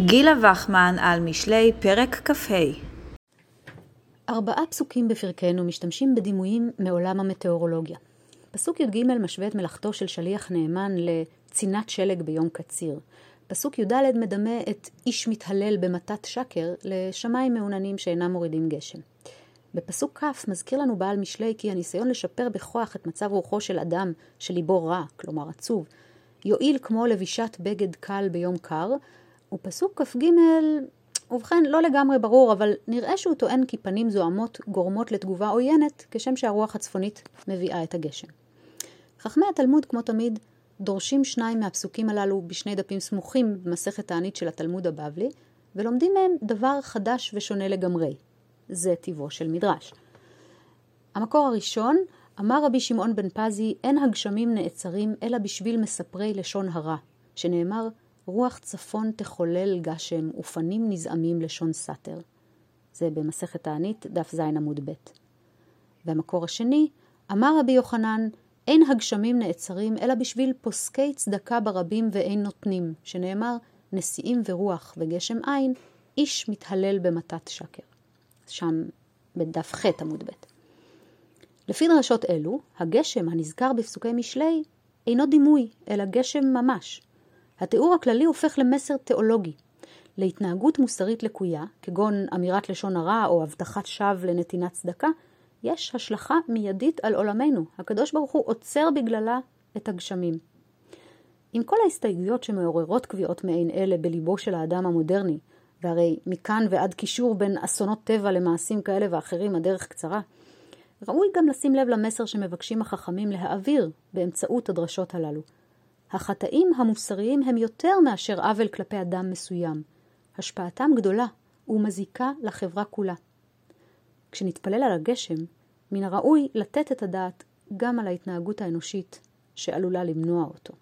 גילה וחמן על משלי פרק כ"ה ארבעה פסוקים בפרקנו משתמשים בדימויים מעולם המטאורולוגיה. פסוק י"ג משווה את מלאכתו של שליח נאמן לצינת שלג ביום קציר. פסוק י"ד מדמה את איש מתהלל במטת שקר לשמיים מעוננים שאינם מורידים גשם. בפסוק כ' מזכיר לנו בעל משלי כי הניסיון לשפר בכוח את מצב רוחו של אדם שליבו רע, כלומר עצוב, יועיל כמו לבישת בגד קל ביום קר, ופסוק כ"ג, ובכן, לא לגמרי ברור, אבל נראה שהוא טוען כי פנים זוהמות גורמות לתגובה עוינת, כשם שהרוח הצפונית מביאה את הגשם. חכמי התלמוד, כמו תמיד, דורשים שניים מהפסוקים הללו בשני דפים סמוכים במסכת תענית של התלמוד הבבלי, ולומדים מהם דבר חדש ושונה לגמרי. זה טיבו של מדרש. המקור הראשון, אמר רבי שמעון בן פזי, אין הגשמים נעצרים אלא בשביל מספרי לשון הרע, שנאמר, רוח צפון תחולל גשם ופנים נזעמים לשון סתר. זה במסכת תענית, דף ז עמוד ב'. והמקור השני, אמר רבי יוחנן, אין הגשמים נעצרים אלא בשביל פוסקי צדקה ברבים ואין נותנים, שנאמר, נשיאים ורוח וגשם עין, איש מתהלל במתת שקר. שם בדף ח' עמוד ב'. לפי דרשות אלו, הגשם הנזכר בפסוקי משלי אינו דימוי, אלא גשם ממש. התיאור הכללי הופך למסר תיאולוגי, להתנהגות מוסרית לקויה, כגון אמירת לשון הרע או הבטחת שווא לנתינת צדקה, יש השלכה מיידית על עולמנו. הקדוש ברוך הוא עוצר בגללה את הגשמים. עם כל ההסתייגויות שמעוררות קביעות מעין אלה בליבו של האדם המודרני, והרי מכאן ועד קישור בין אסונות טבע למעשים כאלה ואחרים הדרך קצרה, ראוי גם לשים לב למסר שמבקשים החכמים להעביר באמצעות הדרשות הללו. החטאים המוסריים הם יותר מאשר עוול כלפי אדם מסוים. השפעתם גדולה ומזיקה לחברה כולה. כשנתפלל על הגשם, מן הראוי לתת את הדעת גם על ההתנהגות האנושית שעלולה למנוע אותו.